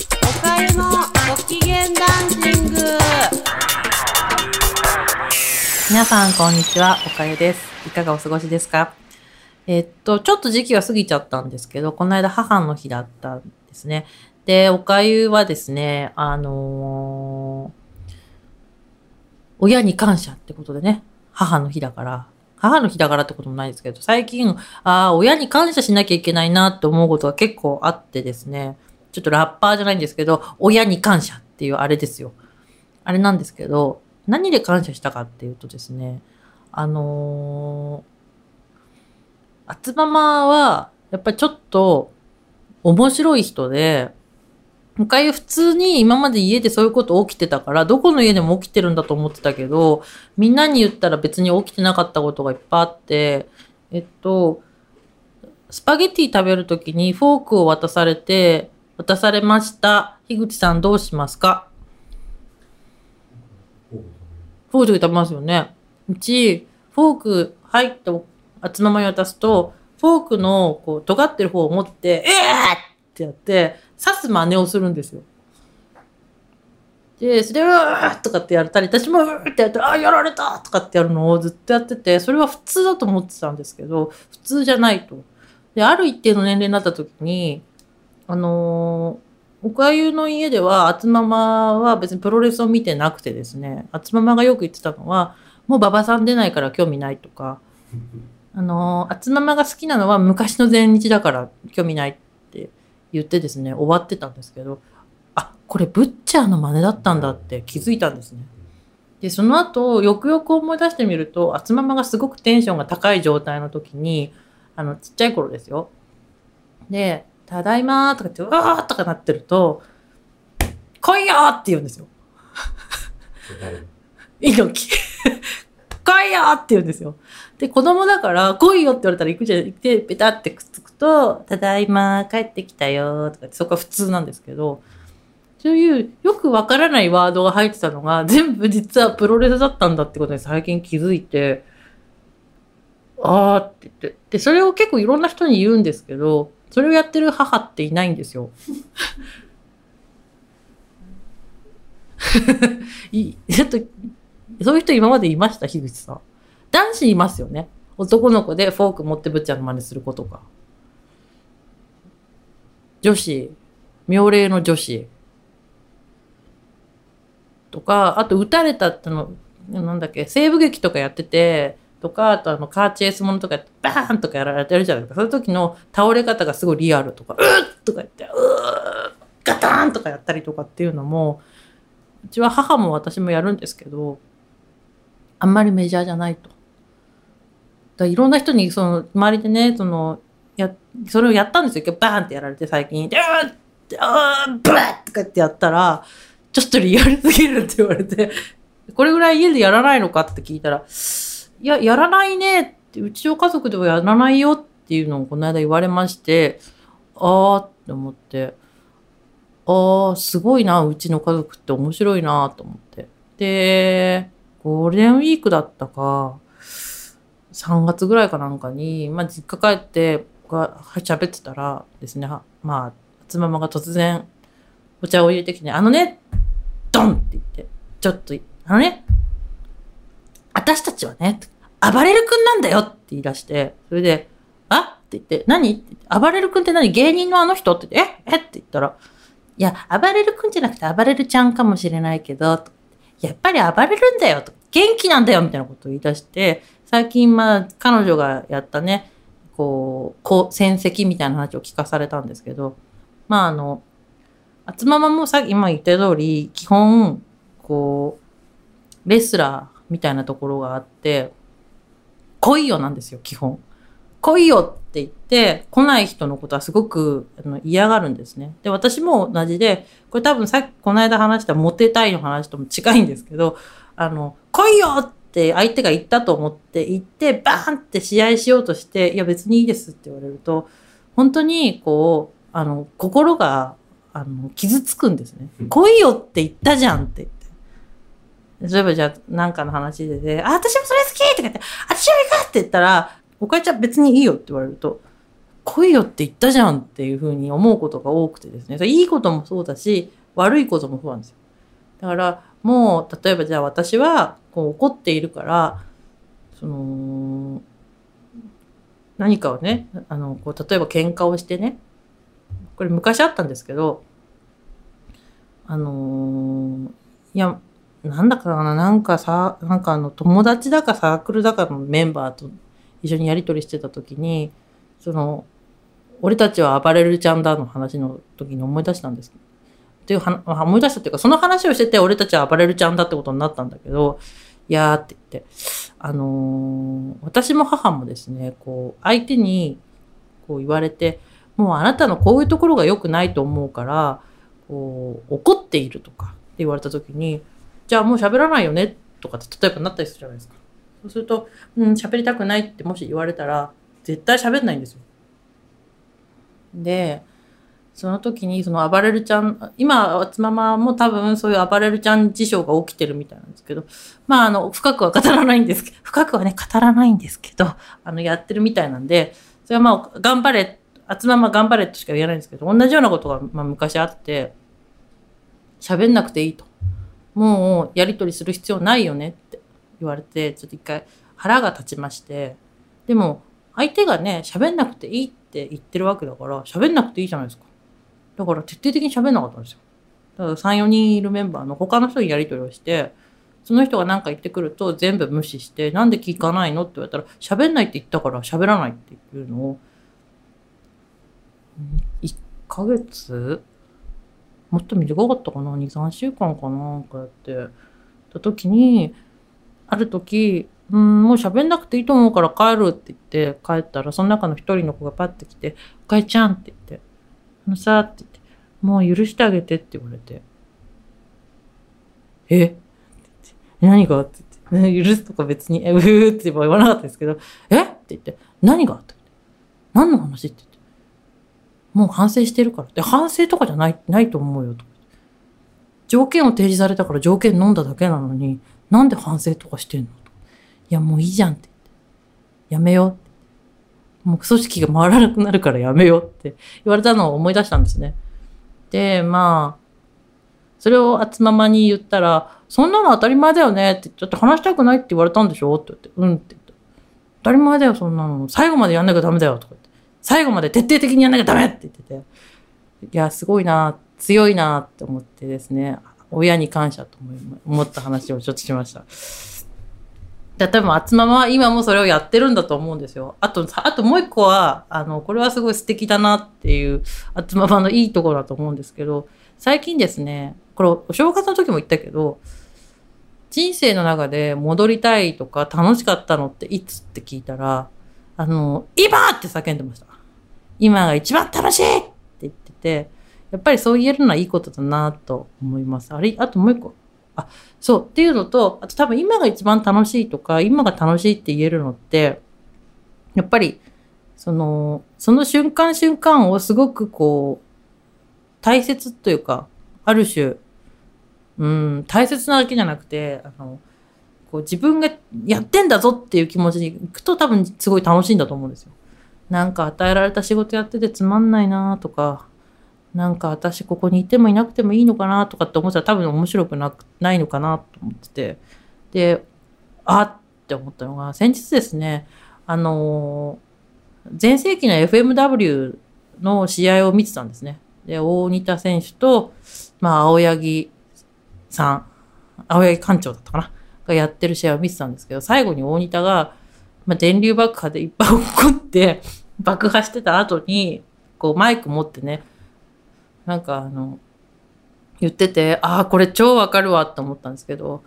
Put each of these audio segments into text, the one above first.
おかゆのご機嫌ダンシング皆さん、こんにちは。おかゆです。いかがお過ごしですか？えっと、ちょっと時期は過ぎちゃったんですけど、この間母の日だったんですね。で、おかゆはですね、あのー親に感謝ってことでね、母の日だから、母の日だからってこともないですけど、最近、ああ、親に感謝しなきゃいけないなって思うことが結構あってですね、ちょっとラッパーじゃないんですけど、親に感謝っていうあれですよ。あれなんですけど、何で感謝したかっていうとですね、あのー、あつままは、やっぱりちょっと面白い人で、向かい普通に今まで家でそういうこと起きてたから、どこの家でも起きてるんだと思ってたけど、みんなに言ったら別に起きてなかったことがいっぱいあって、えっと、スパゲティ食べるときにフォークを渡されて、渡されました。樋口さんどうしますか？フォークで食べますよね。うち、フォーク入って、あつままに渡すと、フォークの、こう、尖ってる方を持って、えーってやって、刺す真似をするんですよ。で、それを、うーとかってやったり、私もうーってやって、あ、やられたとかってやるのをずっとやってて、それは普通だと思ってたんですけど、普通じゃないと。で、ある一定の年齢になった時に、あのーおかゆの家では、あつままは別にプロレスを見てなくてですね、あつままがよく言ってたのは、もう馬場さん出ないから興味ないとか、あのー、あつままが好きなのは昔の前日だから興味ないって言ってですね、終わってたんですけど、あ、これブッチャーの真似だったんだって気づいたんですね。で、その後、よくよく思い出してみると、あつままがすごくテンションが高い状態の時に、あの、ちっちゃい頃ですよ。で、ただいまーとか言って、うわーとかなってると、来いよーって言うんですよ。猪木。来いよーって言うんですよ。で、子供だから、来いよって言われたら行くじゃん。行って、ペタってくっつくと、ただいまー帰ってきたよーとかって、そこは普通なんですけど、そういうよくわからないワードが入ってたのが、全部実はプロレスだったんだってことに最近気づいて、あーって言って。で、それを結構いろんな人に言うんですけど、それをやってる母っていないんですよ。いちょっと、そういう人今までいました？樋口さん。男子いますよね。男の子でフォーク持ってぶっちゃんの真似する子とか。女子、妙齢の女子。とか、あと撃たれたっての、なんだっけ、西部劇とかやってて、とか、あとあの、カーチェイスものとか、バーンとかやられてるじゃないですか。そういう時の倒れ方がすごいリアルとか、うっとか言って、うーガターンとかやったりとかっていうのも、うちは母も私もやるんですけど、あんまりメジャーじゃないと。だいろんな人に、その、周りでね、その、や、それをやったんですよ。バーンってやられて最近。で、うーって、あーブラッとかってやったら、ちょっとリアルすぎるって言われて、これぐらい家でやらないのかって聞いたら、いや、やらないねって、うちの家族ではやらないよっていうのをこの間言われまして、あーって思って、あー、すごいな、うちの家族って面白いなと思って。で、ゴールデンウィークだったか、3月ぐらいかなんかに、まあ、実家帰って、が喋ってたらですね、まあ、つままが突然、お茶を入れてきて、あのね、ドンって言って、ちょっと、あのね、私たちはね、暴れる君なんだよって言い出して、それで、あ？って言って、何？暴れる君って何？芸人のあの人？って言って、え？え？って言ったら、いや、暴れる君じゃなくて暴れるちゃんかもしれないけど、やっぱり暴れるんだよと、元気なんだよみたいなことを言い出して、最近まあ彼女がやったね、こう、こう、戦績みたいな話を聞かされたんですけど、まああの、あつままもさっき今言った通り、基本、こう、レスラーみたいなところがあって、来いよなんですよ、基本。来いよって言って、来ない人のことはすごくあの嫌がるんですね。で、私も同じで、これ多分さっきこの間話したモテたいの話とも近いんですけど、あの、来いよって相手が言ったと思って言って、バーンって試合しようとして、いや別にいいですって言われると、本当にこう、あの、心が、あの、傷つくんですね。来いよって言ったじゃんって。例えばじゃあ、なんかの話でで、あ、私もそれ好きとか言って、私も行くって言ったら、おかえちゃん別にいいよって言われると、来いよって言ったじゃんっていうふうに思うことが多くてですね。いいこともそうだし、悪いこともそうなんですよ。だから、もう、例えばじゃあ私は、こう怒っているから、その、何かをね、あの、こう、例えば喧嘩をしてね、これ昔あったんですけど、あのーいや、なんだかな、なんかさ、なんかあの、友達だかサークルだかのメンバーと一緒にやりとりしてた時に、その、俺たちは暴れるちゃんだの話の時に思い出したんです。っていうは思い出したっていうか、その話をしてて、俺たちは暴れるちゃんだってことになったんだけど、いやーって言って、あのー私も母もですね、こう、相手にこう言われて、もうあなたのこういうところが良くないと思うから、こう、怒っているとかって言われた時に、じゃあもう喋らないよねとかって例えばなったりするじゃないですか。そうすると、うん、喋りたくないってもし言われたら、絶対喋んないんですよ。で、その時にその暴れるちゃん、今、つままも多分そういう暴れるちゃん事象が起きてるみたいなんですけど、まああの、深くは語らないんですけど、深くはね、語らないんですけど、あの、やってるみたいなんで、それはまあ、頑張れ、あつまま頑張れとしか言えないんですけど、同じようなことが、まあ、昔あって、喋んなくていいと。もう、やりとりする必要ないよねって言われて、ちょっと一回腹が立ちまして、でも、相手がね、喋んなくていいって言ってるわけだから、喋んなくていいじゃないですか。だから徹底的に喋んなかったんですよ。だから3、4人いるメンバーの他の人にやりとりをして、その人が何か言ってくると全部無視して、なんで聞かないのって言われたら、喋んないって言ったから喋らないっていうのを、1ヶ月もっと短かったかな ?2、3週間かな？なんかやって。た時に、ある時、うん、もう喋んなくていいと思うから帰るって言って帰ったら、その中の一人の子がパッて来て、おかえちゃんって言って、あのさ、って言って、もう許してあげてって言われて、えって言って何が？って言って、許すとか別に、え、うーって言わなかったですけど、え？って言って、何が？って言って、何の話？って言って、もう反省してるからって、反省とかじゃない、ないと思うよと。条件を提示されたから条件飲んだだけなのに、なんで反省とかしてんの？と。いや、もういいじゃんって。やめようって。もう組織が回らなくなるからやめようって言われたのを思い出したんですね。で、まあ、それをあつままに言ったら、そんなの当たり前だよねって、ちょっと話したくないって言われたんでしょ？って言って、うんって言った。当たり前だよ、そんなの。最後までやんなきゃダメだよ、とか言って。最後まで徹底的にやんなきゃダメって言ってて。いや、すごいな、強いなって思ってですね、親に感謝と思った話をちょっとしました。で多分、あつままは今もそれをやってるんだと思うんですよ。あと、あともう一個は、あの、これはすごい素敵だなっていう、あつままのいいところだと思うんですけど、最近ですね、これ、お正月の時も言ったけど、人生の中で戻りたいとか楽しかったのっていつって聞いたら、あの、今って叫んでました。今が一番楽しいって言ってて、やっぱりそう言えるのはいいことだなと思います。あれ、あともう一個。あ、そう。っていうのと、あと多分今が一番楽しいとか、今が楽しいって言えるのって、やっぱり、その、その瞬間瞬間をすごくこう、大切というか、ある種、うん、大切なだけじゃなくて、あの、こう自分がやってんだぞっていう気持ちに行くと多分すごい楽しいんだと思うんですよ。なんか与えられた仕事やっててつまんないなとか、なんか私ここにいてもいなくてもいいのかなとかって思ったら多分面白くなくないのかなと思ってて。で、あって思ったのが、先日ですね、あのー、前世紀の FMW の試合を見てたんですね。で、大仁田選手と、まあ、青柳さん、青柳館長だったかながやってる試合を見てたんですけど、最後に大仁田が、まあ、電流爆破でいっぱい怒って、爆破してた後に、こうマイク持ってね、なんかあの、言ってて、ああ、これ超わかるわって思ったんですけど、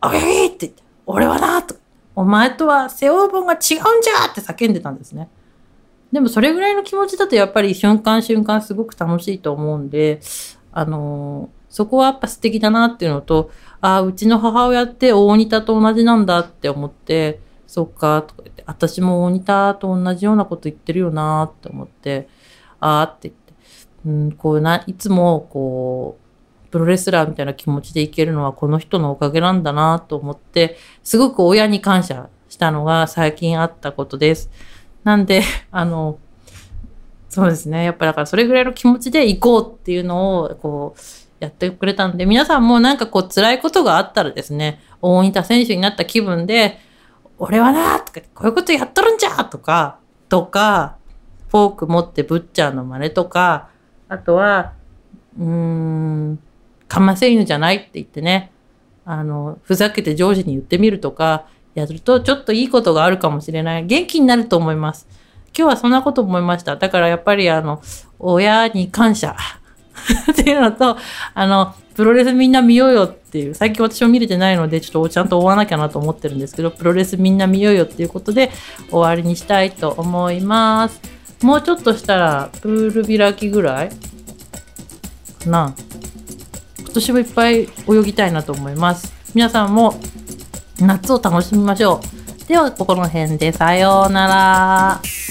青柳って言って、俺はなと、お前とは背負う分が違うんじゃって叫んでたんですね。でもそれぐらいの気持ちだとやっぱり瞬間瞬間すごく楽しいと思うんで、あのーそこはやっぱ素敵だなっていうのと、ああ、うちの母親って大仁田と同じなんだって思って、そっか、とか言って、私も大仁田と同じようなこと言ってるよなって思って、ああって言って、うん、こうな、いつもこう、プロレスラーみたいな気持ちでいけるのはこの人のおかげなんだなと思って、すごく親に感謝したのが最近あったことです。なんで、あの、そうですね。やっぱだからそれぐらいの気持ちで行こうっていうのを、こう、やってくれたんで、皆さんもなんかこう辛いことがあったらですね、大分選手になった気分で、俺はなとか、こういうことやっとるんじゃとか、とか、フォーク持ってブッチャーの真似とか、あとは、うーん、かませ犬じゃないって言ってね、あの、ふざけて上司に言ってみるとか、やるとちょっといいことがあるかもしれない。元気になると思います。今日はそんなこと思いました。だからやっぱりあの、親に感謝っていうのと、あの、プロレスみんな見ようよっていう、最近私も見れてないので、ちょっとちゃんと終わなきゃなと思ってるんですけど、プロレスみんな見ようよっていうことで終わりにしたいと思います。もうちょっとしたら、プール開きぐらいかな。今年もいっぱい泳ぎたいなと思います。皆さんも夏を楽しみましょう。では、ここの辺でさようなら。